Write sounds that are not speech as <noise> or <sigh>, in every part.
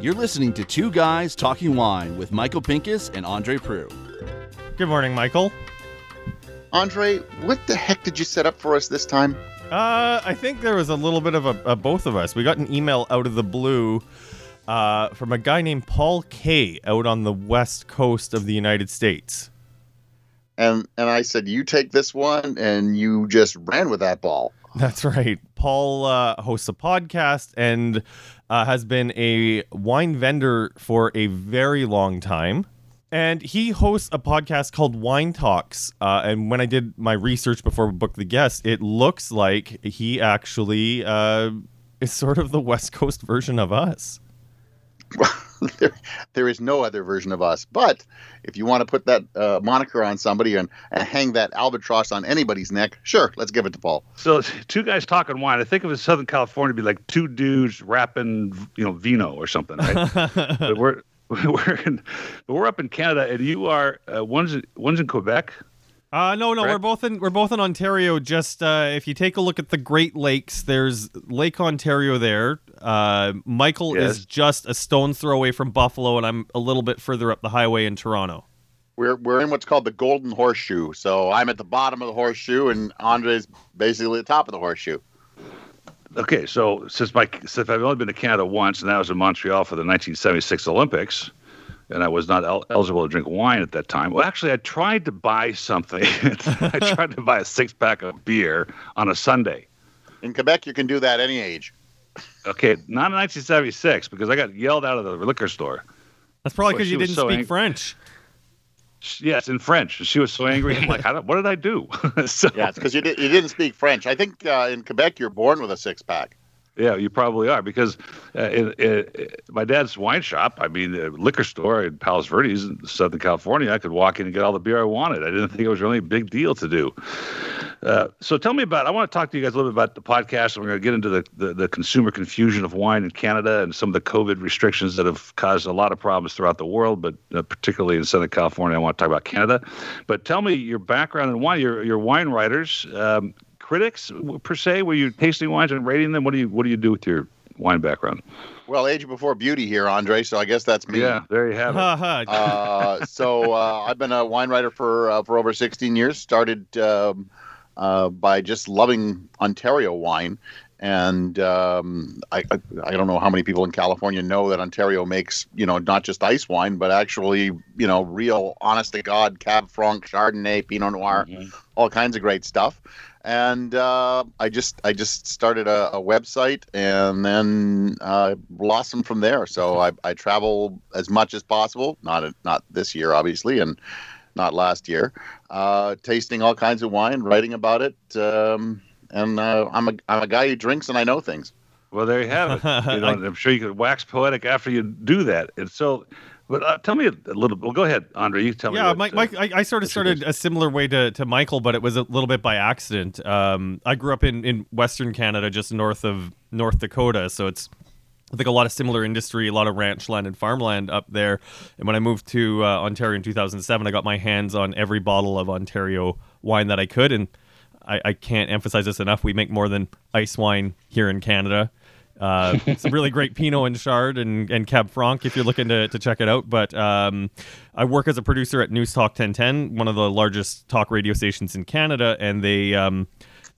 You're listening to Two Guys Talking Wine with Michael Pinkus and Andre Proulx. Good morning, Michael. Andre, what the heck did you set up for us this time? Uh, I think there was a little bit of a, a both of us. We got an email out of the blue uh, from a guy named Paul K out on the west coast of the United States. And and I said, you take this one, and you just ran with that ball. That's right. Paul uh, hosts a podcast and uh, has been a wine vendor for a very long time. And he hosts a podcast called Wine Talks. Uh, and when I did my research before we booked the guest, it looks like he actually uh, is sort of the <laughs> West Coast version of us. <laughs> <laughs> there, there is no other version of us. But if you want to put that uh, moniker on somebody and, and hang that albatross on anybody's neck, sure, let's give it to Paul. So two guys talking wine. I think of it Southern California be like two dudes rapping, you know, vino or something, right? <laughs> but we're <laughs> we're in, we're up in Canada, and you are uh, one's one's in Quebec. Uh, no, no, Correct? we're both in we're both in Ontario. Just uh, if you take a look at the Great Lakes, there's Lake Ontario there. Uh, Michael Yes. is just a stone's throw away from Buffalo, and I'm a little bit further up the highway in Toronto. We're we're in what's called the Golden Horseshoe. So I'm at the bottom of the horseshoe, and Andre's basically at the top of the horseshoe. Okay, so since my since I've only been to Canada once, and that was in Montreal for the 1976 Olympics, and I was not el- eligible to drink wine at that time. Well, actually, I tried to buy something. <laughs> I tried to buy a six pack of beer on a Sunday. In Quebec, you can do that any age. Okay, not in 1976 because I got yelled out of the liquor store. That's probably because you didn't so speak ang- French. Yes, in French. She was so angry. I'm like, I don't, what did I do? <laughs> so, Yeah, it's because you, did, you didn't speak French. I think uh, in Quebec, you're born with a six pack. Yeah, you probably are because uh, in, in, in my dad's wine shop, I mean, uh, liquor store in Palos Verdes in Southern California, I could walk in and get all the beer I wanted. I didn't think it was really a big deal to do. Uh, so tell me about. I want to talk to you guys a little bit about the podcast. We're going to get into the, the the consumer confusion of wine in Canada and some of the COVID restrictions that have caused a lot of problems throughout the world, but uh, particularly in Southern California. I want to talk about Canada. But tell me your background in wine. You're, you're wine writers. Um, critics per se? Were you tasting wines and rating them? What do you What do you do with your wine background? Well, age before beauty here, Andre. So I guess that's me. Yeah, there you have it. Ha ha. <laughs> uh, so uh, I've been a wine writer for uh, for over 16 years. Started um, uh, by just loving Ontario wine, and um, I, I I don't know how many people in California know that Ontario makes you know not just ice wine, but actually you know real honest to god Cab Franc, Chardonnay, Pinot Noir, all kinds of great stuff. And uh, I just I just started a, a website and then uh, blossomed from there. So I, I travel as much as possible. Not not this year, obviously, and not last year. Uh, tasting all kinds of wine, writing about it, um, and uh, I'm a I'm a guy who drinks and I know things. Well, there you have it. <laughs> You know, I'm sure you could wax poetic after you do that. And so, but uh, tell me a, a little. Well, go ahead, Andre. You tell me. yeah, Mike, uh, Mike I, I sort of started a similar way to, to Michael, but it was a little bit by accident. Um, I grew up in, in Western Canada, just north of North Dakota, so it's I think a lot of similar industry, a lot of ranch land and farmland up there. And when I moved to uh, Ontario in 2007, I got my hands on every bottle of Ontario wine that I could, and I, I can't emphasize this enough. We make more than ice wine here in Canada. Uh, some really great Pinot and Chard and, and Cab Franc if you're looking to, to check it out. But um, I work as a producer at News Talk 1010, one of the largest talk radio stations in Canada, and they um,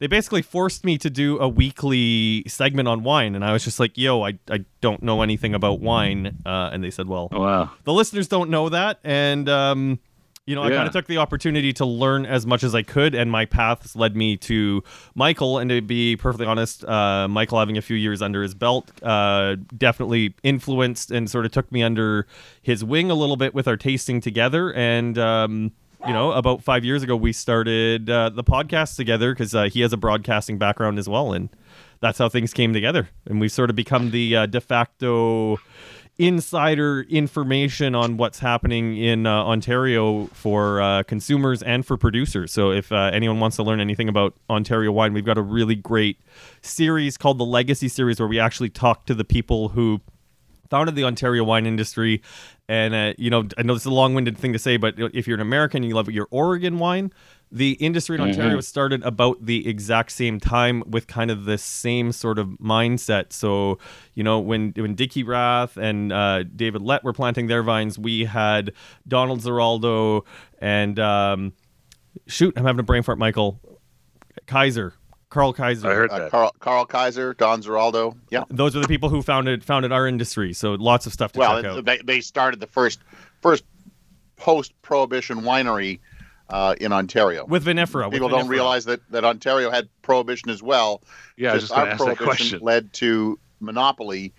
they basically forced me to do a weekly segment on wine, and I was just like, "Yo, I, I don't know anything about wine," uh, and they said, "Well, Wow. the listeners don't know that and um you know i kind of took the opportunity to learn as much as i could and my paths led me to michael. And to be perfectly honest uh, michael having a few years under his belt uh, definitely influenced and sort of took me under his wing a little bit with our tasting together. And um, you know about five years ago we started uh, the podcast together because uh, he has a broadcasting background as well and that's how things came together. And we've sort of become the uh, de facto insider information on what's happening in uh, Ontario for uh, consumers and for producers. So if uh, anyone wants to learn anything about Ontario wine, we've got a really great series called the Legacy series where we actually talk to the people who founded the Ontario wine industry. And, uh, you know, I know this is a long winded thing to say, but if you're an American and you love your Oregon wine, the industry in Ontario started about the exact same time with kind of the same sort of mindset. So, you know, when when Dick Erath and uh, David Lett were planting their vines, we had Donald Ziraldo and um, shoot, I'm having a brain fart, Michael Kaiser, Karl Kaiser. I heard Uh. Karl, Karl Kaiser, Don Ziraldo. Yeah. Those are the people who founded founded our industry. So lots of stuff to Well, check out. they, they started the first first post prohibition winery uh, in Ontario. with Vinifera. with People don't Vinifera. realize that, that Ontario had prohibition as well. yeah, I was Just just going our to ask that prohibition question. led to monopoly,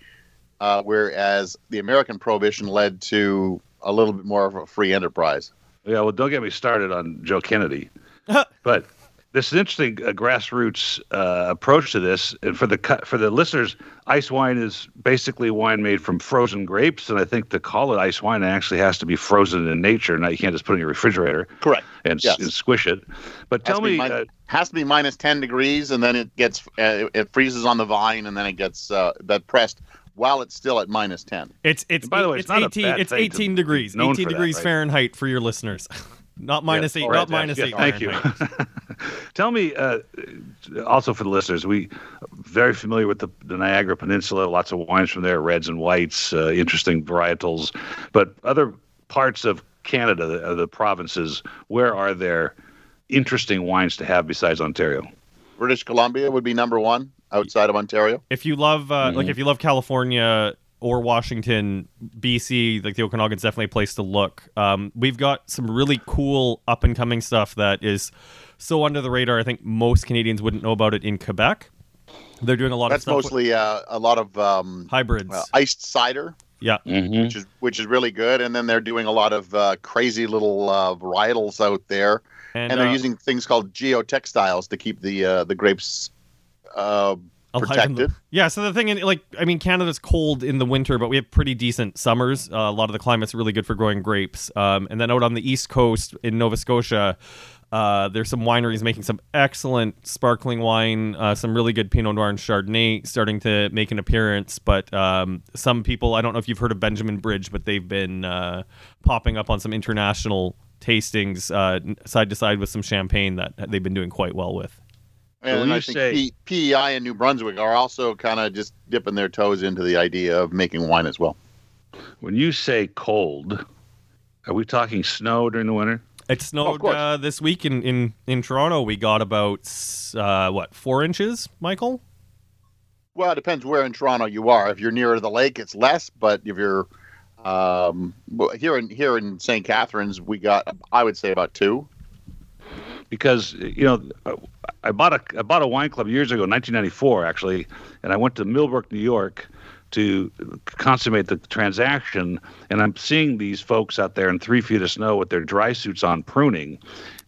uh, whereas the American prohibition led to a little bit more of a free enterprise. Yeah, well, don't get me started on Joe Kennedy. <laughs> but this is an interesting uh, grassroots uh, approach to this. And for the for the listeners, ice wine is basically wine made from frozen grapes. And I think to call it ice wine, it actually has to be frozen in nature. Now you can't just put it in your refrigerator Correct. and, Yes. and squish it. But Has tell me, min- uh, has to be minus ten degrees, and then it gets uh, it, it freezes on the vine, and then it gets uh, that pressed while it's still at minus ten. It's it's by the way, it's, it's not a 18 bad it's thing 18 degrees. 18 for that, degrees right? Fahrenheit for your listeners. not minus Yes, 8, right, not yes, minus yes, 8 Thank you. <laughs> Fahrenheit. <laughs> Tell me, uh, also for the listeners, we very familiar with the, the Niagara Peninsula. Lots of wines from there, reds and whites, uh, interesting varietals. But other parts of Canada, the, the provinces, where are there interesting wines to have besides Ontario? British Columbia would be number one outside of Ontario. if you love uh, Mm-hmm. like if you love California or Washington, BC, like the Okanagan's definitely a place to look. Um, we've got some really cool up and coming stuff that is so under the radar. I think most Canadians wouldn't know about it in Quebec. They're doing a lot That's of stuff with mostly uh, a lot of um, hybrids. uh, iced cider, yeah, Mm-hmm. which is which is really good. And then they're doing a lot of uh, crazy little uh, varietals out there, and, and, they're uh, using things called geotextiles to keep the uh, the grapes protected. yeah, so the thing, in, like, I mean, Canada's cold in the winter, but we have pretty decent summers. Uh, a lot of the climate's really good for growing grapes. Um, and then out on the east coast in Nova Scotia, uh, there's some wineries making some excellent sparkling wine, uh, some really good Pinot Noir and Chardonnay starting to make an appearance. But um, some people, I don't know if you've heard of Benjamin Bridge, but they've been uh, popping up on some international tastings uh, side to side with some champagne that they've been doing quite well with. When And you I think say- P- PEI and New Brunswick are also kind of just dipping their toes into the idea of making wine as well. When you say cold, are we talking snow during the winter? It snowed course. uh, this week in, in, in Toronto. We got about uh, what four inches, Michael? Well, it depends where in Toronto you are. If you're nearer the lake, it's less. But if you're um, here in here in St. Catharines, we got I would say about two. because you know I bought a I bought a wine club years ago, 1994 actually, and I went to Millbrook, New York, to consummate the transaction. And I'm seeing these folks out there in three feet of snow with their dry suits on, pruning,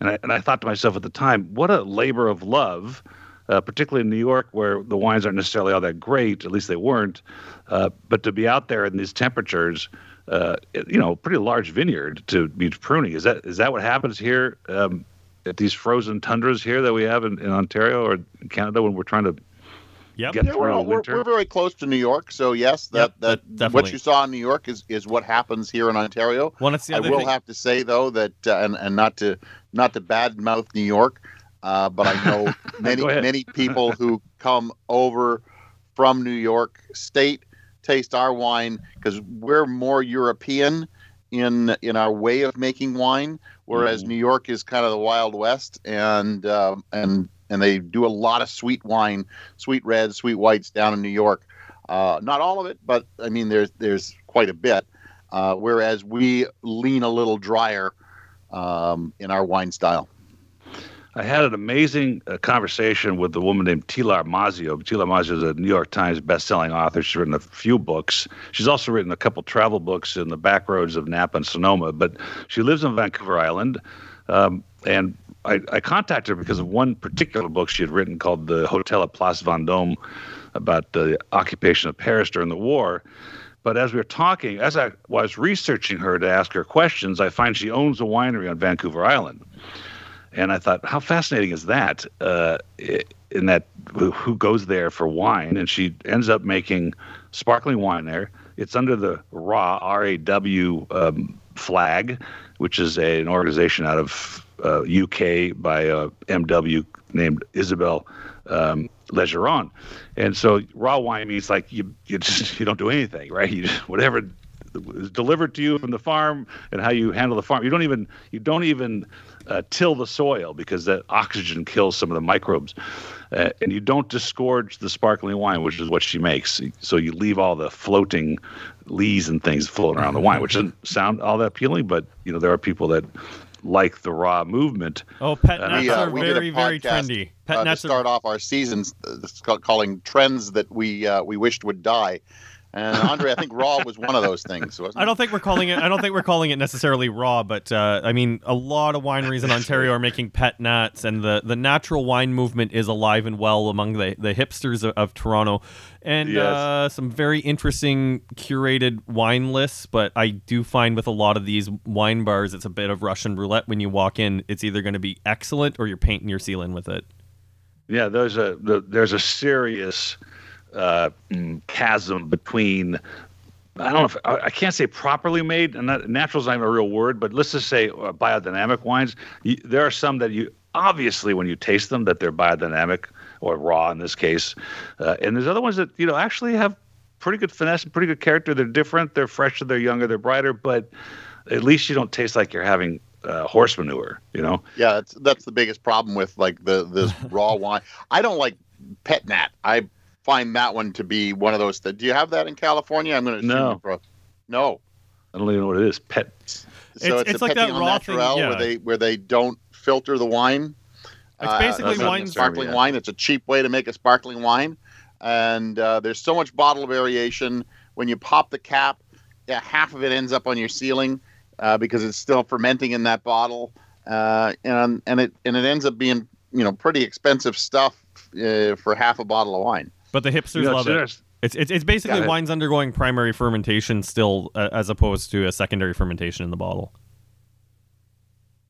and I and I thought to myself at the time, what a labor of love. Uh, particularly in New York, where the wines aren't necessarily all that great, at least they weren't. Uh, but to be out there in these temperatures, uh, you know, pretty large vineyard to be pruning. Is that is that what happens here um, these frozen tundras here that we have in, in Ontario or in Canada when we're trying to Yep. get Yeah, through we're, the we're, winter? we're very close to New York, so yes, that Yep, that that- what you saw in New York is is what happens here in Ontario. Well, that's the I will thing. have to say though that uh, and and not to not to badmouth New York, uh, but I know <laughs> many many people who come over from New York State taste our wine because we're more European in in our way of making wine, whereas Mhm. New York is kind of the Wild West, and um, and and they do a lot of sweet wine, sweet reds, sweet whites down in New York. Uh, not all of it, but I mean there's there's quite a bit. Uh, whereas we lean a little drier um, in our wine style. I had an amazing uh, conversation with a woman named Tilar Mazzeo. Tilar Mazzeo is a New York Times best-selling author. She's written a few books. She's also written a couple travel books in the back roads of Napa and Sonoma. But she lives on Vancouver Island, um, and I, I contacted her because of one particular book she had written called "The Hotel at Place Vendôme," about the occupation of Paris during the war. But as we were talking, as I was researching her to ask her questions, I find she owns a winery on Vancouver Island. And I thought, how fascinating is that? Uh, in that, who goes there for wine? And she ends up making sparkling wine there. It's under the RAW R A W um, flag, which is a, an organization out of uh, UK by a MW named Isabel um, Legeron. And so raw wine means like you you just you don't do anything, right? You just, whatever is delivered to you from the farm and how you handle the farm. You don't even you don't even uh, till the soil because that oxygen kills some of the microbes. Uh, and you don't disgorge the sparkling wine, which is what she makes. So you leave all the floating lees and things floating around the wine, which doesn't <laughs> sound all that appealing, but you know there are people that like the raw movement. Oh, pet Uh, nuts we, uh, are we did very, very trendy. Pet uh, to start are. off our seasons, uh, it's called- calling trends that we uh, we wished would die. And Andre, I think raw was one of those things. Wasn't I don't think we're calling it. I don't think we're calling it necessarily raw, but uh, I mean, a lot of wineries in Ontario are making pet nats, and the, the natural wine movement is alive and well among the, the hipsters of, of Toronto, and Yes. uh, some very interesting curated wine lists. But I do find with a lot of these wine bars, it's a bit of Russian roulette. When you walk in, it's either going to be excellent or you're painting your ceiling with it. Yeah, there's a the, there's a serious uh, chasm between. I don't know if I can't say properly made, and that, natural's not even a real word, but let's just say uh, biodynamic wines. You, there are some that you obviously when you taste them that they're biodynamic or raw in this case, uh, and there's other ones that you know actually have pretty good finesse and pretty good character. They're different, they're fresher, they're younger, they're brighter, but at least you don't taste like you're having uh, horse manure. You know. Yeah, that's that's the biggest problem with like the this raw <laughs> wine. I don't like pet nat. I find that one to be one of those. That, do you have that in California? I'm going to No. No. I don't even know what it is. Pet. So It's- it's, it's a like that Petit raw thing, yeah. where they where they don't filter the wine. It's Uh, basically that's not wine- sparkling Yeah. wine. It's a cheap way to make a sparkling wine, and uh, there's so much bottle variation. When you pop the cap, yeah, half of it ends up on your ceiling uh, because it's still fermenting in that bottle, uh, and and it and it ends up being you know pretty expensive stuff uh, for half a bottle of wine. But the hipsters love it. It's, it's, it's basically it. wines undergoing primary fermentation still, uh, as opposed to a secondary fermentation in the bottle.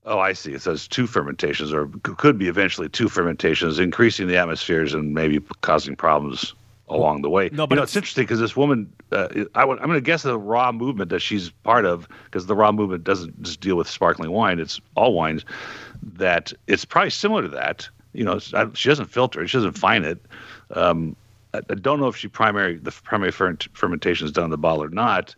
Oh, I see. It says two fermentations, or could be eventually two fermentations, increasing the atmospheres and maybe causing problems along the way. No, but you know, it's- it's interesting because this woman, uh, I I'm going to guess the raw movement that she's part of, because the raw movement doesn't just deal with sparkling wine; it's all wines. That it's probably similar to that. You know, she doesn't filter it; she doesn't fine it. Um, I, don't know if she primary the primary ferment, fermentation is done in the bottle or not,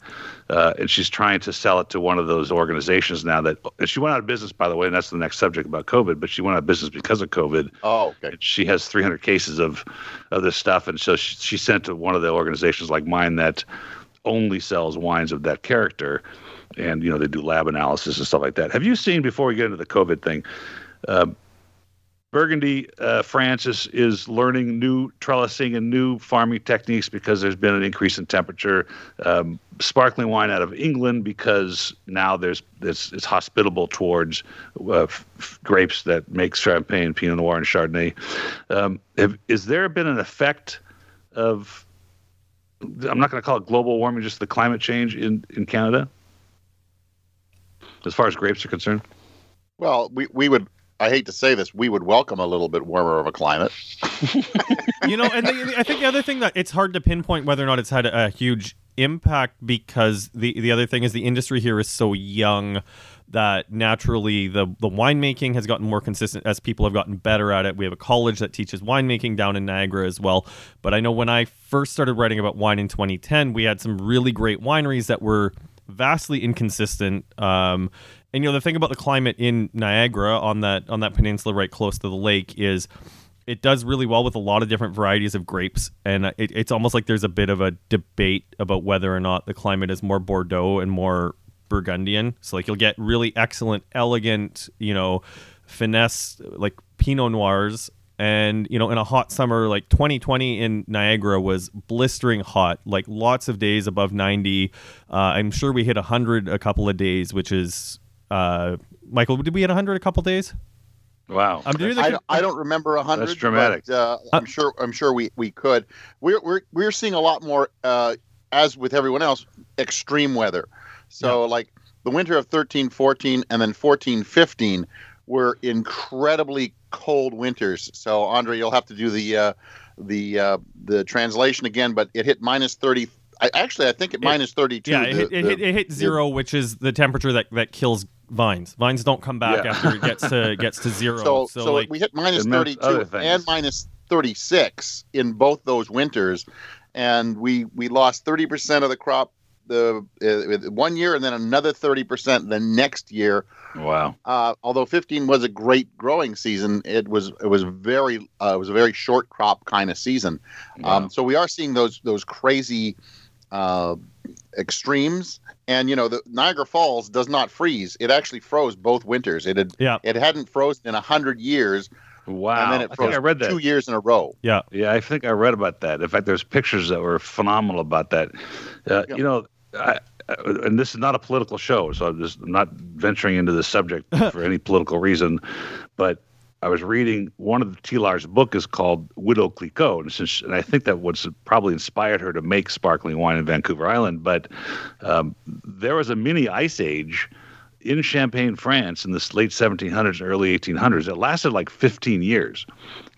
uh, and she's trying to sell it to one of those organizations now. That and she went out of business, by the way, and that's the next subject about COVID. But she went out of business because of COVID. Oh, okay. She has 300 cases of of this stuff, and so she, she sent to one of the organizations like mine that only sells wines of that character, and you know they do lab analysis and stuff like that. Have you seen before we get into the COVID thing? Uh, Burgundy, uh, France is, is learning new trellising and new farming techniques because there's been an increase in temperature. Um, sparkling wine out of England because now there's it's, it's hospitable towards uh, f- grapes that make Champagne, Pinot Noir, and Chardonnay. Um, have, is there been an effect of I'm not going to call it global warming, just the climate change in, in Canada as far as grapes are concerned? Well, we we would. I hate to say this, we would welcome a little bit warmer of a climate. <laughs> you know, and the, I think the other thing that it's hard to pinpoint whether or not it's had a, a huge impact because the the other thing is the industry here is so young that naturally the the winemaking has gotten more consistent as people have gotten better at it. We have a college that teaches winemaking down in Niagara as well. But I know when I first started writing about wine in 2010, we had some really great wineries that were vastly inconsistent. Um, and you know the thing about the climate in Niagara on that on that peninsula right close to the lake is it does really well with a lot of different varieties of grapes, and it, it's almost like there's a bit of a debate about whether or not the climate is more Bordeaux and more Burgundian. So like you'll get really excellent, elegant, you know, finesse like Pinot Noirs. And you know, in a hot summer like 2020 in Niagara was blistering hot, like lots of days above 90. Uh, I'm sure we hit 100 a couple of days, which is uh, Michael. Did we hit 100 a couple days? Wow. I'm doing I, the, don't- I don't remember a hundred. That's dramatic. But, uh, I'm sure. I'm sure we, we could. We're we're we're seeing a lot more, uh, as with everyone else, extreme weather. So like the winter of 13, 14, and then 14, 15 were incredibly cold winters. So Andre, you'll have to do the uh, the uh, the translation again. But it hit minus 30 I, actually, I think at minus 32. Yeah, it, the- hit, it, the- hit, it hit the- zero, which is the temperature that, that kills vines. Vines don't come back Yeah. after it gets to <laughs> gets to zero. So, So, so, like, we hit minus It meant 32 and minus 36 in both those winters, and we we lost 30 percent of the crop the uh, one year, and then another 30 percent the next year. Wow. Uh, although 15 was a great growing season, it was it was very uh, it was a very short crop kind of season. Um, so we are seeing those those crazy uh, extremes, and you know the Niagara Falls does not freeze; it actually froze both winters. It had yeah, it hadn't frozen in a hundred years, wow. and then I it think froze I read that. two years in a row. yeah. Yeah, I think I read about that. In fact, there's pictures that were phenomenal about that. Uh, Yeah. You know, I, uh, and this is not a political show, so I'm just not venturing into the subject <laughs> for any political reason. But I was reading one of the Tilar's book is called Widow Clicquot, and since and I think that was probably inspired her to make sparkling wine in Vancouver Island. But um, there was a mini ice age in Champagne, France, in the late 1700s, early 1800s. It lasted like 15 years,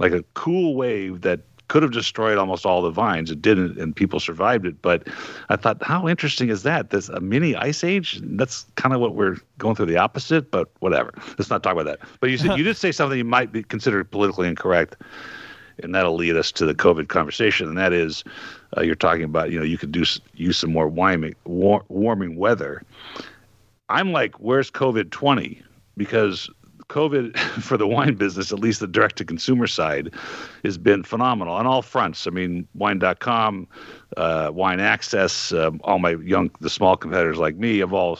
like a cool wave that could have destroyed almost all the vines. It didn't, and people survived it. But I thought, how interesting is that? This a mini ice age. That's kind of what we're going through the opposite. But whatever. Let's not talk about that. But you said you did say something you might be considered politically incorrect. And that'll lead us to the COVID conversation, and that is, uh, you're talking about, you know, you could do use some more warming, war, warming weather. I'm like, where's COVID 20? Because COVID <laughs> for the wine business, at least the direct to consumer side, has been phenomenal on all fronts. I mean, wine.com, uh, wine access, um, all my young, the small competitors like me have all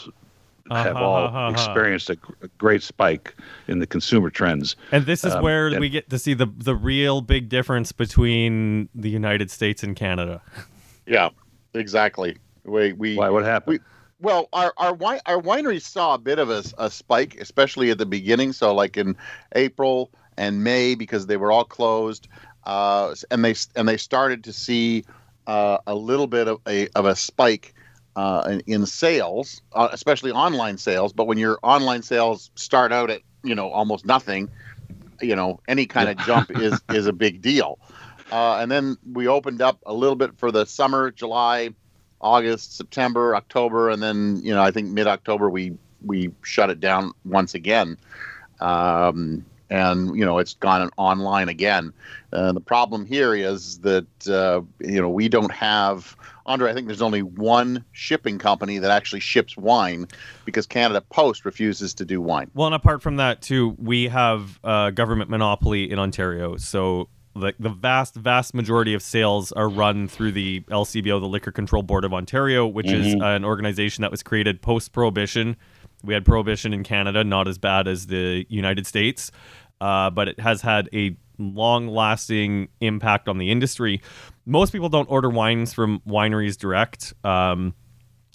have Uh-huh, all uh-huh. experienced a, gr- a great spike in the consumer trends. And this is Um, where and- we get to see the the real big difference between the United States and Canada. Yeah, exactly. We we Why? What happened? Well, our our wine our wineries saw a bit of a, a spike, especially at the beginning. So, like in April and May, because they were all closed, uh, and they and they started to see uh, a little bit of a of a spike uh, in, in sales, uh, especially online sales. But when your online sales start out at you know almost nothing, you know any kind of jump is <laughs> is a big deal. Uh, and then we opened up a little bit for the summer, July, August, September, October, and then you know I think mid October we we shut it down once again, um, and you know it's gone online again. Uh, the problem here is that uh, you know we don't have Andre. I think there's only one shipping company that actually ships wine because Canada Post refuses to do wine. Well, and apart from that, too, we have a government monopoly in Ontario. So the, the vast, vast majority of sales are run through the LCBO, the Liquor Control Board of Ontario, which is an organization that was created post prohibition. We had prohibition in Canada, not as bad as the United States, uh, but it has had a long lasting impact on the industry. Most people don't order wines from wineries direct. Um,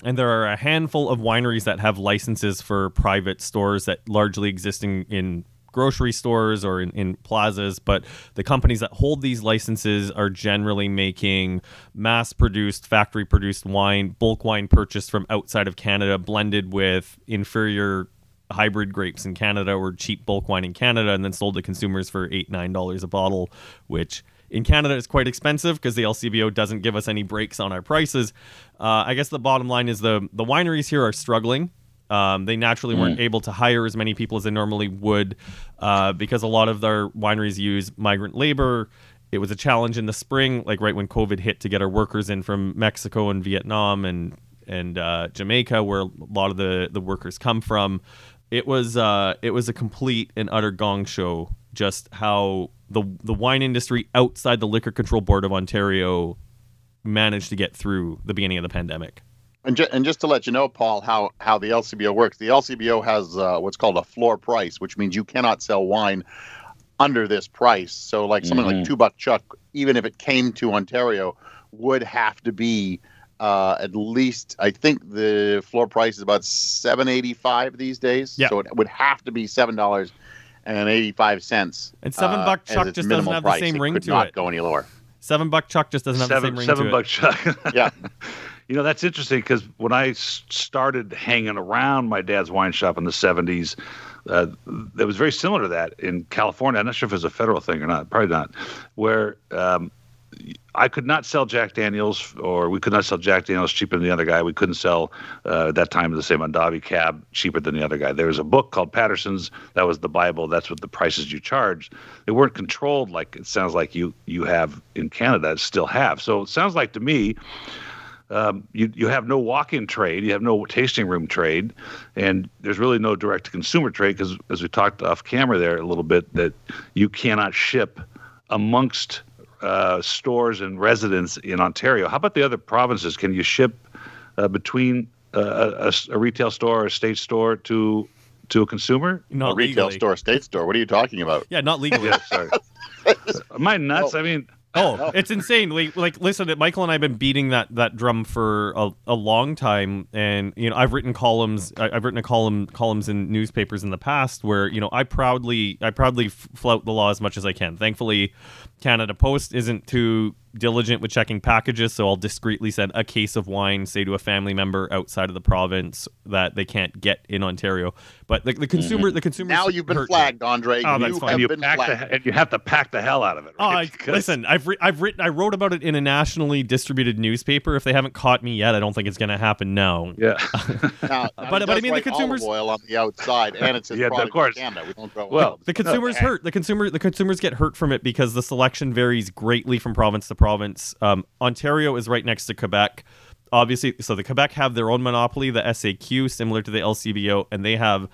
and there are a handful of wineries that have licenses for private stores that largely existing in grocery stores or in, in plazas but the companies that hold these licenses are generally making mass produced factory produced wine bulk wine purchased from outside of canada blended with inferior hybrid grapes in canada or cheap bulk wine in canada and then sold to consumers for eight nine dollars a bottle which in Canada is quite expensive because the LCBO doesn't give us any breaks on our prices. Uh, I guess the bottom line is the the wineries here are struggling. Um, they naturally weren't able to hire as many people as they normally would uh, because a lot of their wineries use migrant labor. It was a challenge in the spring, like right when COVID hit, to get our workers in from Mexico and Vietnam and and uh, Jamaica, where a lot of the the workers come from. It was uh, it was a complete and utter gong show. Just how the the wine industry outside the Liquor Control Board of Ontario managed to get through the beginning of the pandemic. And, ju- and just to let you know, Paul, how, how the LCBO works, the LCBO has uh, what's called a floor price, which means you cannot sell wine under this price. So, like something like Two Buck Chuck, even if it came to Ontario, would have to be uh, at least, I think the floor price is about seven eighty five these days. Yeah. So it would have to be seven dollars and eighty five cents. And Seven Buck Chuck just doesn't minimal have the same It ring could to not it. Go any lower? Seven Buck Chuck just doesn't have seven the same ring seven to buck it. chuck. Yeah. <laughs> You know, that's interesting because when I started hanging around my dad's wine shop in the 70s, uh, it was very similar to that in California. I'm not sure if it was a federal thing or not, probably not, where um, I could not sell Jack Daniels, or we could not sell Jack Daniels cheaper than the other guy. We couldn't sell uh, at that time the same Mondavi cab cheaper than the other guy. There was a book called Patterson's. That was the Bible. That's what the prices you charged. They weren't controlled like it sounds like you you have in Canada. Still have. So it sounds like to me. Um, you you have no walk-in trade, you have no tasting room trade, and there's really no direct-to-consumer trade because, as we talked off camera there a little bit, that you cannot ship amongst uh, stores and residents in Ontario. How about the other provinces? Can you ship uh, between uh, a, a, retail store or a state store to to a consumer? Not a retail legally. store, state store. What are you talking about? Yeah, not legally. <laughs> yeah, sorry. <laughs> Am I nuts? I mean, Oh, <laughs> it's insane. Like, like, listen, Michael and I have been beating that that drum for a, a long time, and you know, I've written columns. I, I've written a column columns in newspapers in the past where you know I proudly I proudly flout the law as much as I can. Thankfully, Canada Post isn't too diligent with checking packages, so I'll discreetly send a case of wine, say to a family member outside of the province that they can't get in Ontario. But the, the consumer, mm-hmm. the consumer. Now you've been flagged, Andre. Oh, that's you fine. have and you been pack the, flagged. and you have to pack the hell out of it. Oh, Right? I, listen, I've re- I've written I wrote about it in a nationally distributed newspaper. If they haven't caught me yet, I don't think it's going to happen now. Yeah. <laughs> Now, now But- but I mean, the write consumers- olive oil on the outside, and it's his Yeah, of product course. in Canada. We don't go Well, The consumers Okay. hurt. The consumer the consumers get hurt from it because the selection varies greatly from province to province. Um, Ontario is right next to Quebec. Obviously, so the Quebec have their own monopoly, the SAQ, similar to the LCBO, and they have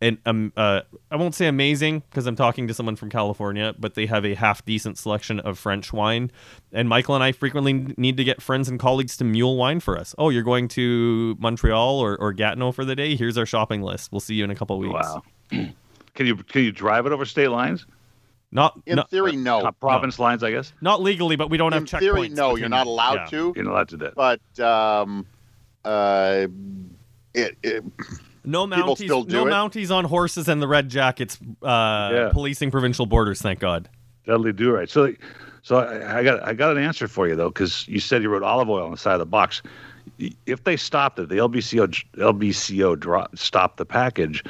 an um, uh, I won't say amazing because I'm talking to someone from California, but they have a half decent selection of French wine. And Michael and I frequently need to get friends and colleagues to mule wine for us. Oh, you're going to Montreal or, or Gatineau for the day? Here's our shopping list. We'll see you in a couple weeks. Wow. <clears throat> Can you can you drive it over state lines? Not In no, theory, no. Uh, province lines, I guess. not legally, but we don't have checkpoints. In theory, no. between- You're not allowed yeah. to. You're not allowed to do that. But um, uh, it, it No Mounties, still do no it. Mounties on horses and the red jackets, uh, Yeah. policing provincial borders. Thank God. Dudley do right. So, so I, I got I got an answer for you though, because you said you wrote olive oil on the side of the box. If they stopped it, the LBCO LBCO dro- stopped the package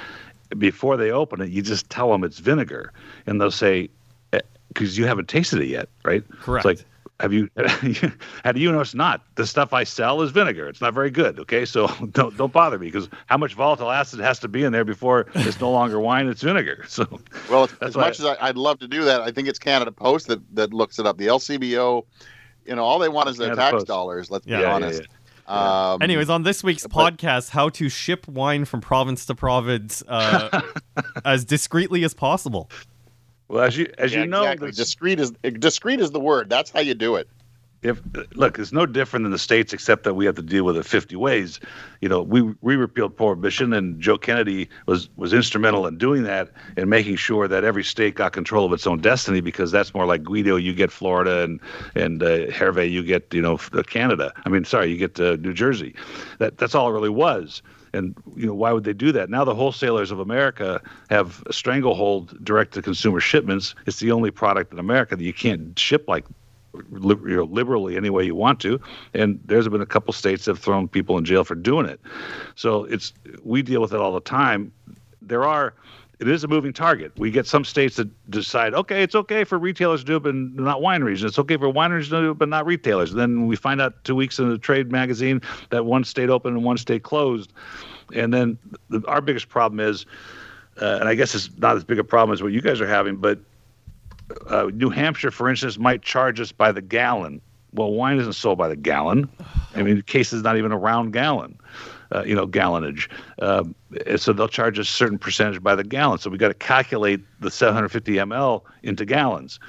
before they open it. You just tell them it's vinegar, and they'll say eh, because you haven't tasted it yet, right? Correct. It's like. Have you? <laughs> How do you know it's not? The stuff I sell is vinegar. It's not very good. Okay, so <laughs> don't don't bother me because how much volatile acid has to be in there before it's no longer wine? It's vinegar. <laughs> So well, as, That's as why much as I, I'd love to do that, I think it's Canada Post that, that looks it up. The LCBO, you know, all they want is their Canada tax Post. dollars. Let's Yeah. be Yeah, yeah, honest. Um, Anyways, on this week's but- podcast, how to ship wine from province to province uh, <laughs> as discreetly as possible. well, as you as yeah, you know, exactly. discreet is discreet is the word. That's how you do it. If look, it's no different than the states, except that we have to deal with it 50 ways. You know, we we repealed prohibition, and Joe Kennedy was was instrumental in doing that and making sure that every state got control of its own destiny. Because that's more like Guido, you get Florida, and and uh, Hervé, you get you know Canada. I mean, sorry, you get uh, New Jersey. That that's all it really was. And you know why would they do that? Now the wholesalers of America have a stranglehold direct to consumer shipments. It's the only product in America that you can't ship like liberally any way you want to. And there's been a couple states that have thrown people in jail for doing it. So it's we deal with it all the time. There are it is a moving target. We get some states that decide, okay, it's okay for retailers to do it, but not wineries. It's okay for wineries to do it, but not retailers. then we find out two weeks in the trade magazine that one state opened and one state closed. And then the, our biggest problem is, uh, and I guess it's not as big a problem as what you guys are having, but uh, New Hampshire, for instance, might charge us by the gallon. Well, wine isn't sold by the gallon. I mean, the case is not even a round gallon, uh, you know, gallonage. Um, so they'll charge us a certain percentage by the gallon. So we got to calculate the 750 ml into gallons.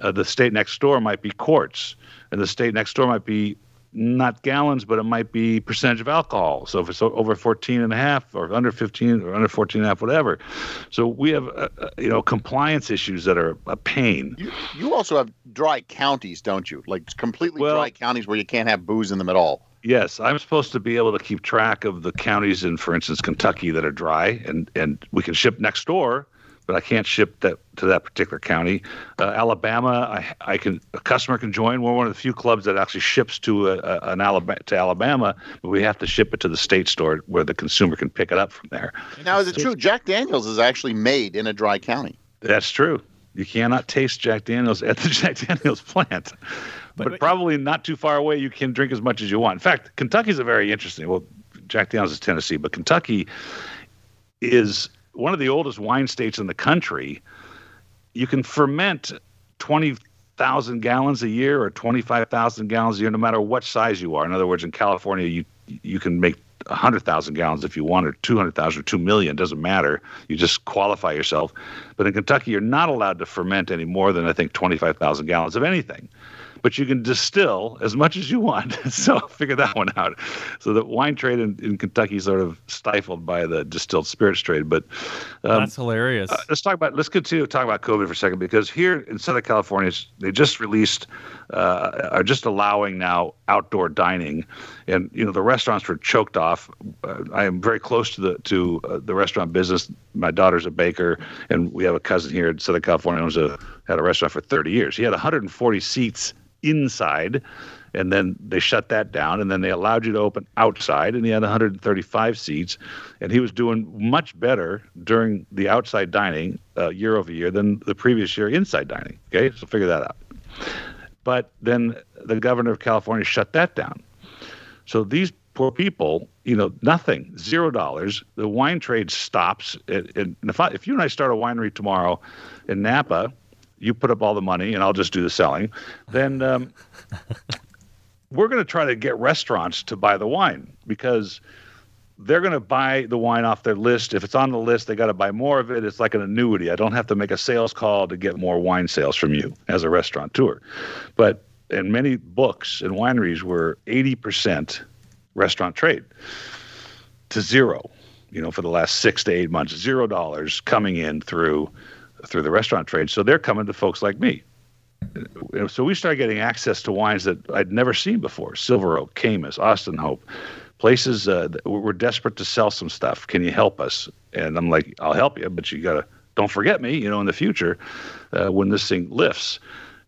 Uh, the state next door might be quarts, and the state next door might be not gallons, but it might be percentage of alcohol. So if it's over 14 and a half or under 15 or under 14 and a half, whatever. So we have, uh, uh, you know, compliance issues that are a pain. You, you also have dry counties, don't you? Like completely Well- dry counties where you can't have booze in them at all. Yes, I'm supposed to be able to keep track of the counties in, for instance, Kentucky that are dry, and and we can ship next door, but I can't ship that to that particular county. Uh, Alabama, I I can a customer can join. We're one of the few clubs that actually ships to a, a, an Alabama to Alabama, but we have to ship it to the state store where the consumer can pick it up from there. Now, is it true? Jack Daniels is actually made in a dry county. That's true. You cannot taste Jack Daniels at the <laughs> Jack Daniels plant. But, but- probably not too far away, you can drink as much as you want. In fact, Kentucky's a very interesting. Well, Jack Daniels is Tennessee, but Kentucky is one of the oldest wine states in the country. You can ferment 20,000 gallons a year or 25,000 gallons a year, no matter what size you are. In other words, in California, you you can make 100,000 gallons if you want, or 200,000 or 2 million, doesn't matter. You just qualify yourself. But in Kentucky, you're not allowed to ferment any more than, I think, 25,000 gallons of anything but you can distill as much as you want. <laughs> so figure that one out. So the wine trade in, in Kentucky is sort of stifled by the distilled spirits trade. But um, That's hilarious. uh, let's talk about let's continue to talk about COVID for a second because here in Southern California, they just released uh, are just allowing now outdoor dining, and you know the restaurants were choked off. Uh, I am very close to the to uh, the restaurant business. My daughter's a baker, and we have a cousin here in Southern California who owns a had a restaurant for 30 years. He had 140 seats inside and then they shut that down and then they allowed you to open outside and he had 135 seats and he was doing much better during the outside dining uh, year over year than the previous year inside dining okay? So figure that out. But then the governor of california shut that down. So these poor people you know nothing zero dollars the wine trade stops and, and if, I, if you and i start a winery tomorrow in napa you put up all the money and I'll just do the selling, then um, <laughs> we're going to try to get restaurants to buy the wine because they're going to buy the wine off their list. If it's on the list, they got to buy more of it. It's like an annuity. I don't have to make a sales call to get more wine sales from you as a restaurateur. But in many books and wineries were 80% restaurant trade to zero, you know, for the last six to eight months, zero dollars coming in through through the restaurant trade. So they're coming to folks like me. So we started getting access to wines that I'd never seen before: Silver Oak, Caymus, Austin Hope, places. Uh, that we're desperate to sell some stuff. Can you help us? And I'm like, I'll help you, but you gotta don't forget me. You know, in the future, uh, when this thing lifts.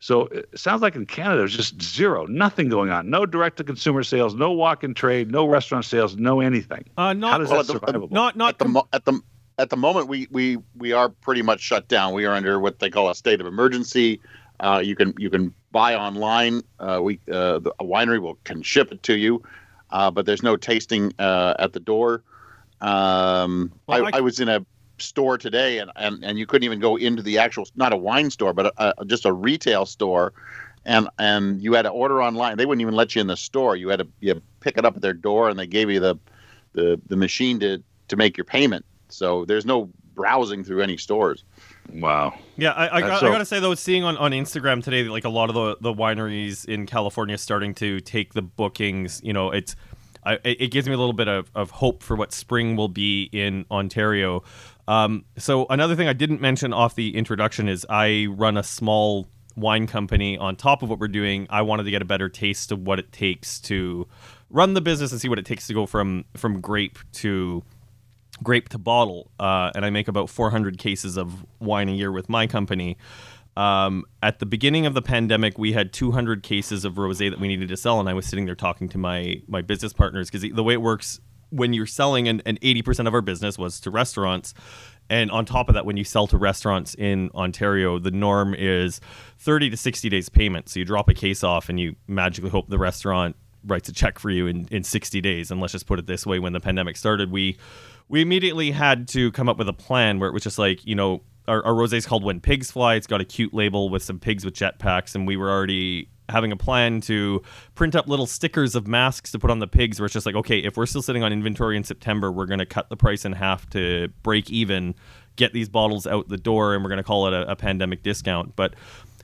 So it sounds like in Canada there's just zero, nothing going on. No direct to consumer sales, no walk in trade, no restaurant sales, no anything. uh, not How does Well, that at the- not not at the mo- at the at the moment we we we are pretty much shut down. We are under what they call a state of emergency. Uh, you can you can buy online. Uh, we uh, the, a winery will can ship it to you, uh, but there's no tasting uh, at the door. Um, Well, I, I- I was in a store today, and, and, and you couldn't even go into the actual not a wine store, but a, a, just a retail store, and and you had to order online. They wouldn't even let you in the store. You had to you pick it up at their door, and they gave you the the the machine to to make your payment. So there's no browsing through any stores. Wow. Yeah, I, I, Uh, got- so- I gotta say though, seeing on, on Instagram today, like a lot of the, the wineries in California starting to take the bookings. You know, it's I, it it gives me a little bit of, of hope for what spring will be in Ontario. Um, so another thing I didn't mention off the introduction is I run a small wine company. On top of what we're doing, I wanted to get a better taste of what it takes to run the business and see what it takes to go from from grape to grape to bottle, uh, and I make about 400 cases of wine a year with my company. Um, at the beginning of the pandemic, we had 200 cases of rosé that we needed to sell, and I was sitting there talking to my my business partners because the way it works when you're selling, and, and 80% of our business was to restaurants. And on top of that, when you sell to restaurants in Ontario, the norm is 30 to 60 days payment. So you drop a case off and you magically hope the restaurant writes a check for you in, in 60 days. And let's just put it this way when the pandemic started, we we immediately had to come up with a plan where it was just like, you know, our, our rosé is called When Pigs Fly. It's got a cute label with some pigs with jetpacks, and we were already having a plan to print up little stickers of masks to put on the pigs where it's just like, okay, if we're still sitting on inventory in September, we're going to cut the price in half to break even, get these bottles out the door, and we're going to call it a, a pandemic discount. But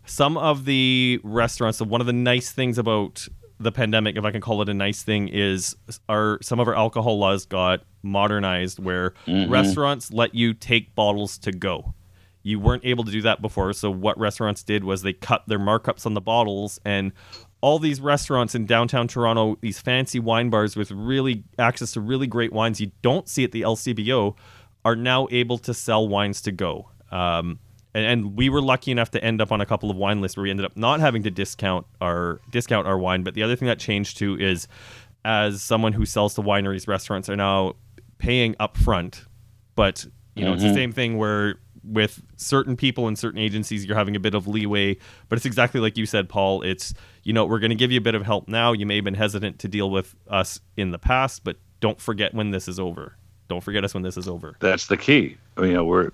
some of the restaurants, so one of the nice things about the pandemic, if I can call it a nice thing, is our some of our alcohol laws got modernized where mm-hmm. restaurants let you take bottles to go. You weren't able to do that before. So what restaurants did was they cut their markups on the bottles and all these restaurants in downtown Toronto, these fancy wine bars with really access to really great wines you don't see at the LCBO, are now able to sell wines to go. Um, and, and we were lucky enough to end up on a couple of wine lists where we ended up not having to discount our discount our wine. But the other thing that changed too is, as someone who sells to wineries, restaurants are now paying up front, but you know it's the same thing where with certain people and certain agencies, you're having a bit of leeway. But it's exactly like you said, Paul. It's you know we're going to give you a bit of help now. You may have been hesitant to deal with us in the past, but don't forget when this is over. Don't forget us when this is over. That's the key. You know, we're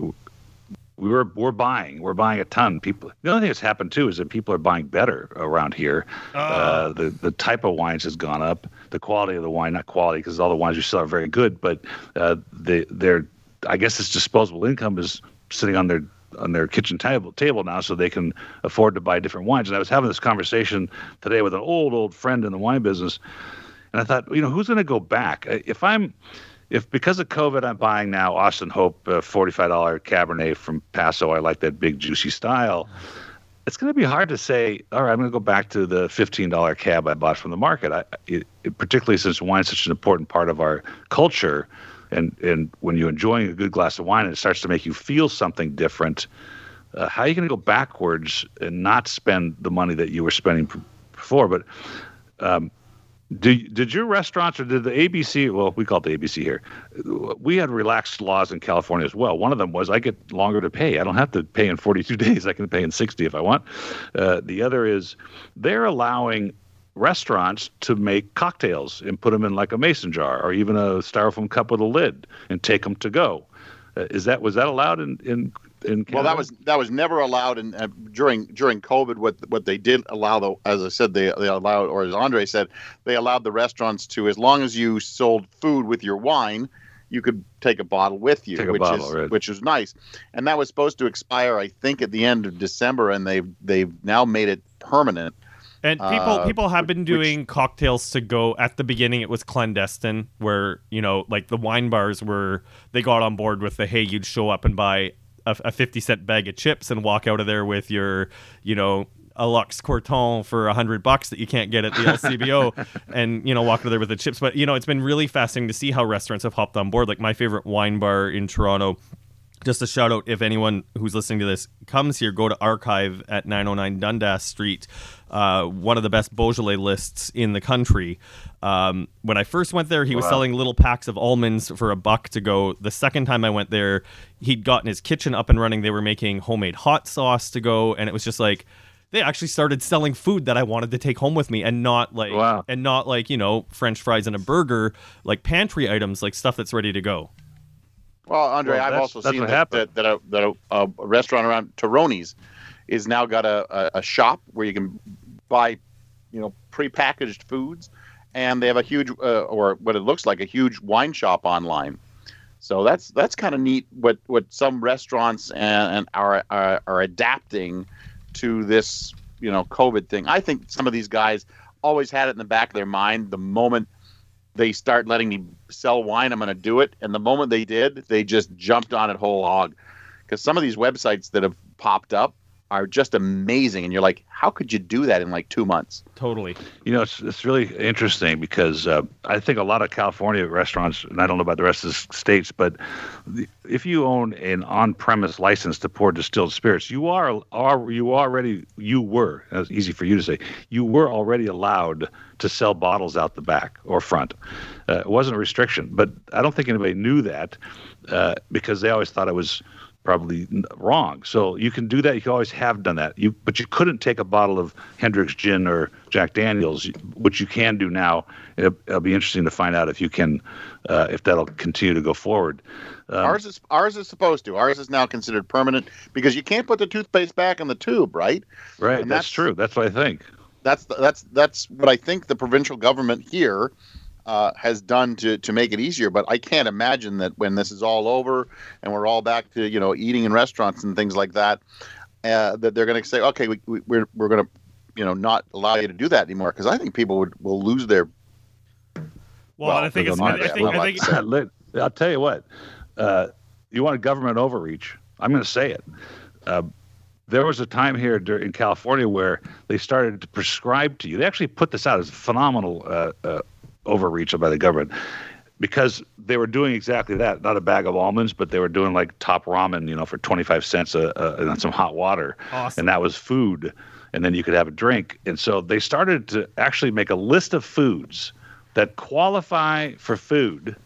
we were we're buying we're buying a ton people the only thing that's happened too is that people are buying better around here uh, uh, the the type of wines has gone up the quality of the wine not quality because all the wines we sell are very good but uh, they they're i guess this disposable income is sitting on their on their kitchen table table now so they can afford to buy different wines and i was having this conversation today with an old old friend in the wine business and i thought you know who's going to go back if i'm if because of COVID, I'm buying now Austin Hope uh, $45 Cabernet from Paso. I like that big juicy style. It's going to be hard to say, all right, I'm going to go back to the $15 cab I bought from the market. I, it, it, particularly since wine is such an important part of our culture. And, and when you're enjoying a good glass of wine and it starts to make you feel something different, uh, how are you going to go backwards and not spend the money that you were spending before? But um, did, did your restaurants or did the ABC, well, we call it the ABC here, we had relaxed laws in California as well. One of them was I get longer to pay. I don't have to pay in 42 <laughs> days. I can pay in 60 if I want. Uh, the other is they're allowing restaurants to make cocktails and put them in like a mason jar or even a styrofoam cup with a lid and take them to go. Uh, is that was that allowed in, in in Canada? Well, that was that was never allowed in uh, during during COVID. What what they did allow, though, as I said, they they allowed, or as Andre said, they allowed the restaurants to, as long as you sold food with your wine, you could take a bottle with you, which bottle, is right. which is nice. And that was supposed to expire, I think, at the end of December, and they've they've now made it permanent. And people uh, people have been doing which, cocktails to go. At the beginning, it was clandestine, where you know, like the wine bars were they got on board with the hey, you'd show up and buy a, a 50 cent bag of chips and walk out of there with your, you know, Aloxe-Corton for a hundred bucks that you can't get at the LCBO, <laughs> and you know walk out of there with the chips. But you know it's been really fascinating to see how restaurants have hopped on board. Like my favorite wine bar in Toronto. Just a shout out if anyone who's listening to this comes here, go to Archive at 909 Dundas Street uh, one of the best Beaujolais lists in the country. Um, when I first went there, he was selling little packs of almonds for a buck to go. The second time I went there, he'd gotten his kitchen up and running. They were making homemade hot sauce to go, and it was just like they actually started selling food that I wanted to take home with me, and not like wow. and not like you know French fries and a burger, like pantry items, like stuff that's ready to go. Well, Andre, well, I've also seen that, that, that, a, that a, a restaurant around Toronto's is now got a, a, a shop where you can buy, you know, prepackaged foods, and they have a huge, uh, or what it looks like, a huge wine shop online. So that's that's kind of neat. What what some restaurants and, and are, are are adapting to this, you know, COVID thing. I think some of these guys always had it in the back of their mind. The moment they start letting me sell wine, I'm going to do it. And the moment they did, they just jumped on it whole hog. Because some of these websites that have popped up are just amazing and you're like how could you do that in like two months? Totally. You know it's, it's really interesting because uh, i think a lot of california restaurants and i don't know about the rest of the states but the, if you own an on-premise license to pour distilled spirits you are, are you already you were that's easy for you to say you were already allowed to sell bottles out the back or front. Uh, it wasn't a restriction but i don't think anybody knew that uh, because they always thought it was probably wrong. So you can do that. You always have done that. You, but you couldn't take a bottle of Hendrick's gin or Jack Daniels, which you can do now. It'll, it'll be interesting to find out if you can, uh, if that'll continue to go forward. Um, ours is ours is supposed to. Ours is now considered permanent because you can't put the toothpaste back in the tube, right? Right. That's, that's, true. That's what I think. That's that's that's what I think the provincial government here uh, has done to to make it easier. But I can't imagine that when this is all over and we're all back to you know eating in restaurants and things like that, uh, that they're going to say, okay, we, we, we're we're going to you know not allow you to do that anymore because I think people would will lose their. Well, well I think it's. I think, I think, I'll tell you what. Uh, you want government overreach? I'm going to say it. Uh, there was a time here in California where they started to prescribe to you. They actually put this out as a phenomenal uh, uh, overreach by the government. Because they were doing exactly that not a bag of almonds but they were doing like top ramen you know for 25 cents a, a, and some hot water. Awesome. and that was food. And then you could have a drink. And so they started to actually make a list of foods that qualify for food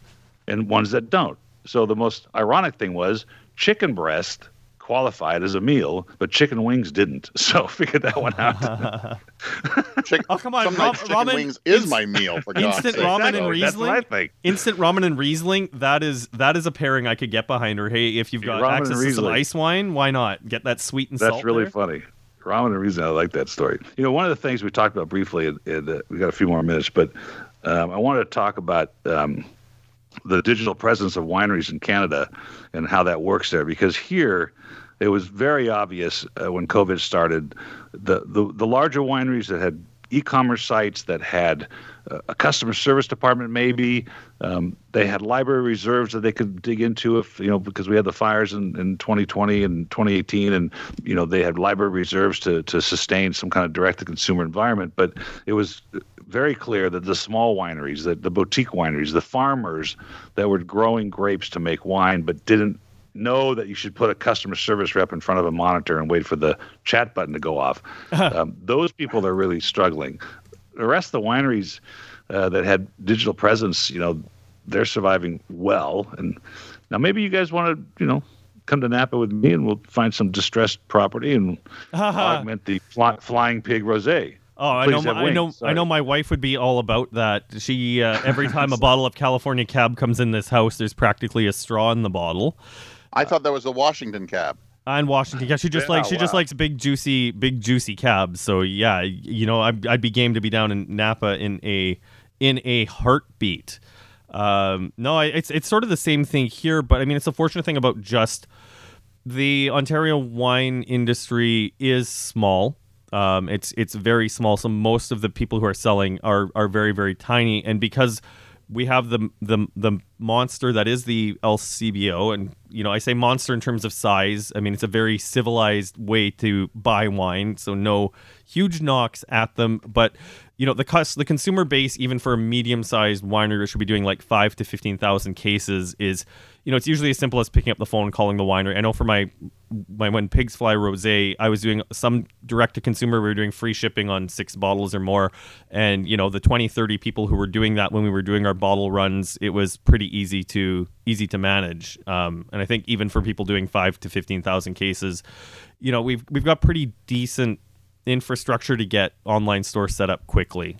and ones that don't. So the most ironic thing was chicken breast qualified as a meal, but chicken wings didn't. <laughs> So figured that one out. <laughs> Chick- Oh, come on, Some ram- chicken ramen- wings is my meal for <laughs> God's instant sake. ramen and Exactly. That's what I Riesling? think. Instant ramen and Riesling, that is that is a pairing I could get behind. Or hey, if you've got ramen access to some ice wine, why not get that sweet and That's salt? really there? funny. Ramen and reason I like that story. You know, one of the things we talked about briefly, and, and uh, we got a few more minutes, but um, I wanted to talk about um, the digital presence of wineries in Canada and how that works there. Because here, it was very obvious uh, when COVID started, the, the the larger wineries that had e-commerce sites that had uh, a customer service department maybe um, they had library reserves that they could dig into if you know because we had the fires in, in 2020 and 2018 and you know they had library reserves to to sustain some kind of direct to consumer environment but it was very clear that the small wineries that the boutique wineries the farmers that were growing grapes to make wine but didn't know that you should put a customer service rep in front of a monitor and wait for the chat button to go off. <laughs> um, those people are really struggling. The rest of the wineries uh, that had digital presence, you know, they're surviving well. And now maybe you guys want to, you know, come to Napa with me and we'll find some distressed property and <laughs> augment the fly, flying pig rosé. Oh, I know. have My, I know. wings, I know. My wife would be all about that. She uh, every <laughs> time a bottle of California Cab comes in this house, there's practically a straw in the bottle. I thought that was a Washington cab. And Washington, yeah, she just Yeah, like she just likes big juicy, big juicy cabs. So yeah, you know, I'd, I'd be game to be down in Napa in a in a heartbeat. Um, no, I, it's it's sort of the same thing here, but I mean, it's a fortunate thing about just the Ontario wine industry is small. Um, it's it's very small, so most of the people who are selling are are very very tiny, and because we have the the the monster that is the LCBO, and you know I say monster in terms of size. I mean it's a very civilized way to buy wine, so no huge knocks at them. But you know the cus- the consumer base, even for a medium sized winery, which should be doing like five to fifteen thousand cases, is you know it's usually as simple as picking up the phone and calling the winery. I know for my when pigs fly rosé, I was doing some direct to consumer. We were doing free shipping on six bottles or more, and you know the 20, 30 people who were doing that when we were doing our bottle runs, it was pretty easy to easy to manage. Um, and I think even for people doing five to fifteen thousand cases, you know we've we've got pretty decent infrastructure to get online stores set up quickly.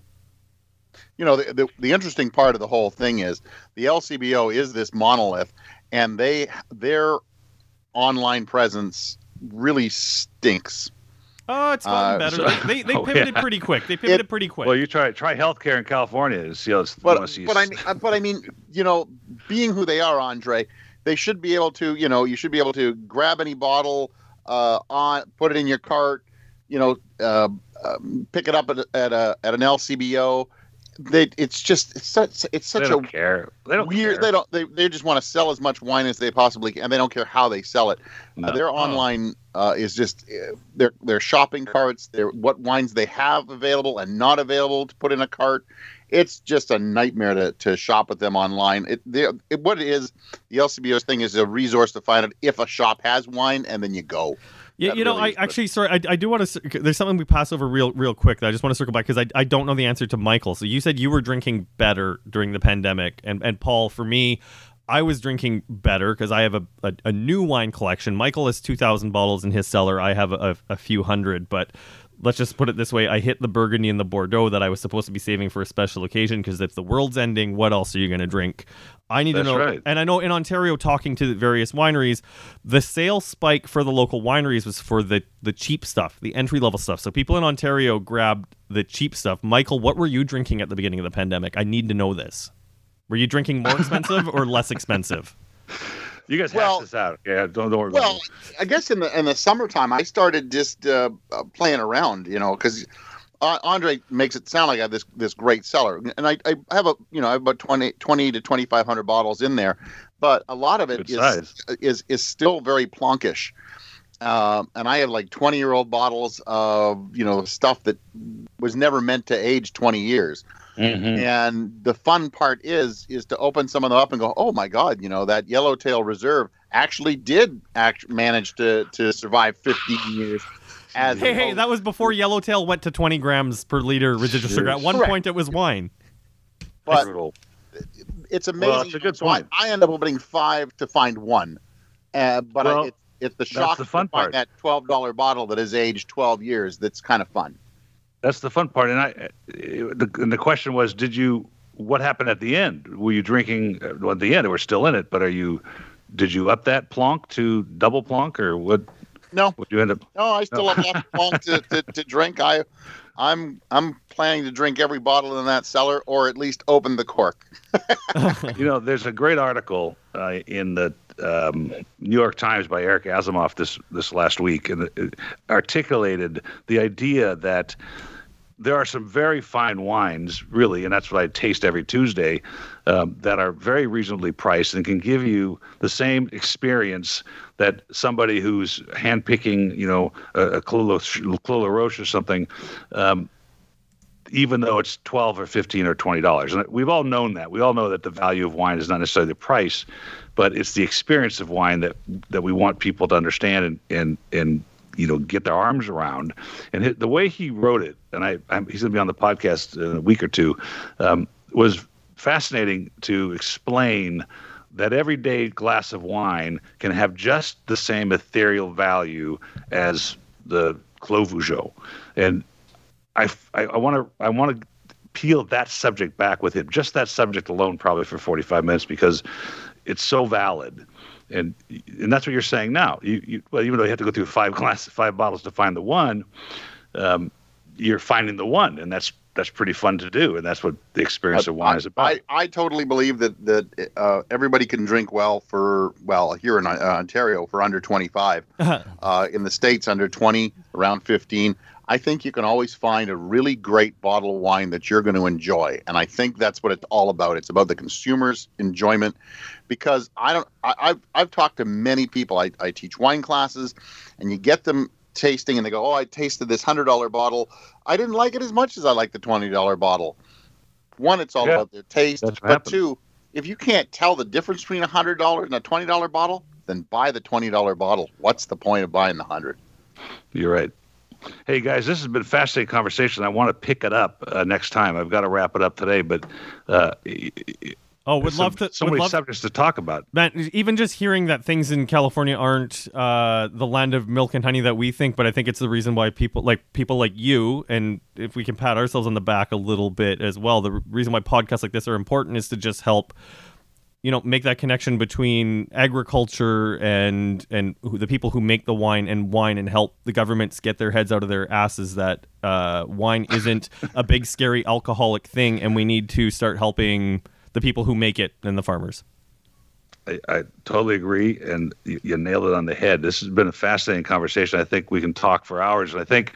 you know the, the, the interesting part of the whole thing is the LCBO is this monolith and they their online presence really stinks. Oh, it's gotten Uh, better. so- they they, they <laughs> Oh, pivoted yeah. pretty quick. They pivoted It- pretty quick. Well, you try try healthcare in California and see how it's. But wanna but I mean uh, but I mean you know being who they are, Andre, they should be able to you know you should be able to grab any bottle uh, on put it in your cart, you know, uh, um, pick it up at, at a at an LCBO. They it's just it's such it's such a don't care. They don't weird. care. They don't. They, they just want to sell as much wine as they possibly can, and they don't care how they sell it. Uh, their online uh, is just uh, their their shopping carts. Their what wines they have available and not available to put in a cart. It's just a nightmare to, to shop with them online. It, they- it what it is. The LCBO's thing is a resource to find out if a shop has wine, and then you go. Yeah, you know, really I good. actually sorry, I, I do want to. There's something we pass over real real quick that I just want to circle back because I, I don't know the answer to Michael. So you said you were drinking better during the pandemic, and and Paul, for me, I was drinking better because I have a, a, a new wine collection. Michael has two thousand bottles in his cellar. I have a, a few hundred, but. Let's just put it this way: I hit the Burgundy and the Bordeaux that I was supposed to be saving for a special occasion. Because if the world's ending, what else are you going to drink? I need That's to know. right. And I know in Ontario, talking to the various wineries, the sales spike for the local wineries was for the the cheap stuff, the entry level stuff. So people in Ontario grabbed the cheap stuff. Michael, what were you drinking at the beginning of the pandemic? I need to know this. Were you drinking more <laughs> expensive or less expensive? You guys Well- hash this out. Yeah, don't, don't worry about Well. I guess in the in the summertime, I started just uh, uh, playing around, you know, because uh, Andre makes it sound like I have this this great cellar, and I, I have a you know I have about 20, 20 to twenty five hundred bottles in there, but a lot of it is, is is still very plonkish. Um, and I have like 20 year old bottles of, you know, stuff that was never meant to age 20 years. Mhm. And the fun part is is to open some of them up and go, oh my god, you know that Yellowtail Reserve actually did act manage to to survive 15 years. As Hey, hey, that was before Yellowtail went to 20 grams per liter residual sugar. At one Correct. point, it was wine. but Brutal. it's amazing. Well, it's a good So I- point. I, end up opening five to find one, uh, but Well- I, it, it's the shock the fun to find part. that twelve dollar bottle that has aged twelve years. That's kind of fun. That's the fun part. And I, the, and the question was, did you? What happened at the end? Were you drinking? uh, Well, at the end, we're still in it, but are you? Did you up that plonk to double plonk, or what? No, Would you end up? no, I still have lots long to, to, to drink. I, I'm I'm planning to drink every bottle in that cellar, or at least open the cork. <laughs> You know, there's a great article uh, in the um, New York Times by Eric Asimov this this last week, and it articulated the idea that there are some very fine wines, really, and that's what I taste every Tuesday, um, that are very reasonably priced and can give you the same experience that somebody who's handpicking, you know, a, a Clos Clos Roche or something. Um, even though it's 12 or 15 or 20 dollars. And we've all known that. We all know that the value of wine is not necessarily the price but it's the experience of wine that that we want people to understand and and and you know get their arms around. And the way he wrote it and i I'm, he's going to be on the podcast in a week or two um, was fascinating to explain that everyday glass of wine can have just the same ethereal value as the Clos Vougeot. And I I want to I want to peel that subject back with him, just that subject alone, probably for 45 minutes because it's so valid. And and that's what you're saying now. You, you well, even though you have to go through five <laughs> glass five bottles to find the one, um, you're finding the one, and that's that's pretty fun to do, and that's what the experience of wine is about. I, I totally believe that that uh, everybody can drink well for well here in uh, Ontario for under 25. uh, in the states, under 20, around 15. I think you can always find a really great bottle of wine that you're going to enjoy, and I think that's what it's all about. It's about the consumer's enjoyment, because I don't. I, I've I've talked to many people. I, I teach wine classes, and you get them tasting, and they go, "Oh, I tasted this hundred dollar bottle. I didn't like it as much as I like the twenty dollar bottle." One, it's all Yeah, about their taste, but happens. two, if you can't tell the difference between a hundred dollars and a twenty dollar bottle, then buy the twenty dollar bottle. What's the point of buying the hundred? You're right. Hey guys, this has been a fascinating conversation. I want to pick it up uh, next time. I've got to wrap it up today, but uh, oh, would love to. so many love, subjects to talk about. Man, even just hearing that things in California aren't uh, the land of milk and honey that we think, but I think it's the reason why people like people like you, and if we can pat ourselves on the back a little bit as well, the reason why podcasts like this are important is to just help, you know, make that connection between agriculture and and who, the people who make the wine and wine, and help the governments get their heads out of their asses that uh, wine isn't a big scary alcoholic thing, and we need to start helping the people who make it and the farmers. I, I totally agree, and you, you nailed it on the head. This has been a fascinating conversation. I think we can talk for hours, and I think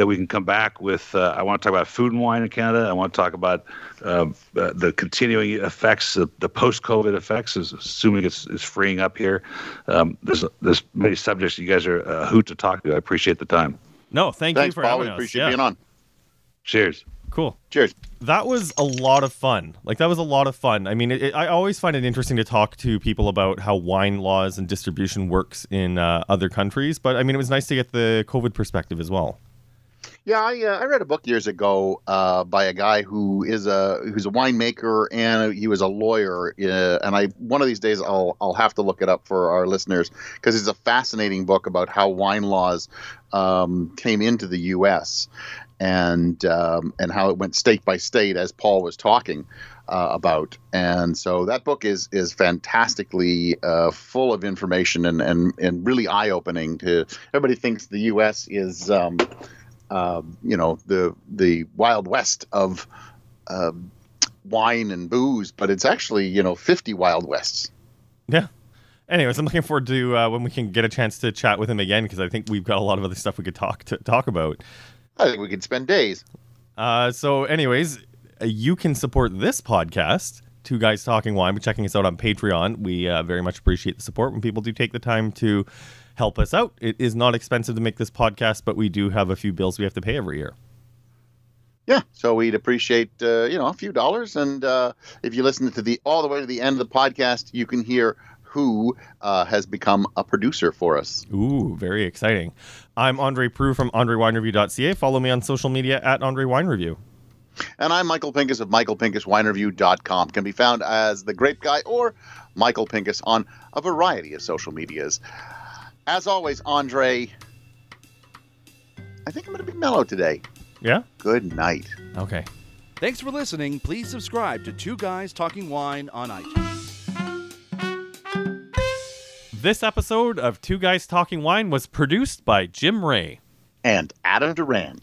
that we can come back with. Uh, I want to talk about food and wine in Canada. I want to talk about um, uh, the continuing effects, the, the post-COVID effects, assuming it's, it's freeing up here. Um, there's there's many subjects you guys are a hoot to talk to. I appreciate the time. No, thank Thanks, you for Paul. having We us. appreciate Yeah, being on. Cheers. Cool. Cheers. That was a lot of fun. Like that was a lot of fun. I mean, it, it- I always find it interesting to talk to people about how wine laws and distribution works in uh, other countries. But I mean, it was nice to get the COVID perspective as well. Yeah, I, uh, I read a book years ago uh, by a guy who is a who's a winemaker and he was a lawyer. Uh, and I one of these days I'll I'll have to look it up for our listeners because it's a fascinating book about how wine laws um, came into the U.S. and um, and how it went state by state as Paul was talking. Uh, about and so that book is is fantastically uh, full of information and and, and really eye opening to everybody thinks the U.S. is um, um, you know the the wild west of um, wine and booze, but it's actually you know 50 wild wests. Yeah. Anyways, I'm looking forward to uh, when we can get a chance to chat with him again because I think we've got a lot of other stuff we could talk to talk about. I think we could spend days. Uh, so, anyways, you can support this podcast, Two Guys Talking Wine, by checking us out on Patreon. We uh, very much appreciate the support when people do take the time to help us out. It is not expensive to make this podcast, but we do have a few bills we have to pay every year. Yeah, so we'd appreciate uh, you know a few dollars, and uh, if you listen to the all the way to the end of the podcast, you can hear who uh, has become a producer for us. Ooh, very exciting. I'm Andre Proulx from AndreWineReview.ca. Follow me on social media at Andre Wine Review. And I'm Michael Pinkus of MichaelPinkusWineReview.com. Can be found as the Grape Guy or Michael Pinkus on a variety of social medias. As always, Andre, I think I'm going to be mellow today. Yeah. Good night. Okay. Thanks for listening. Please subscribe to Two Guys Talking Wine on iTunes. This episode of Two Guys Talking Wine was produced by Jim Ray. And Adam Duran.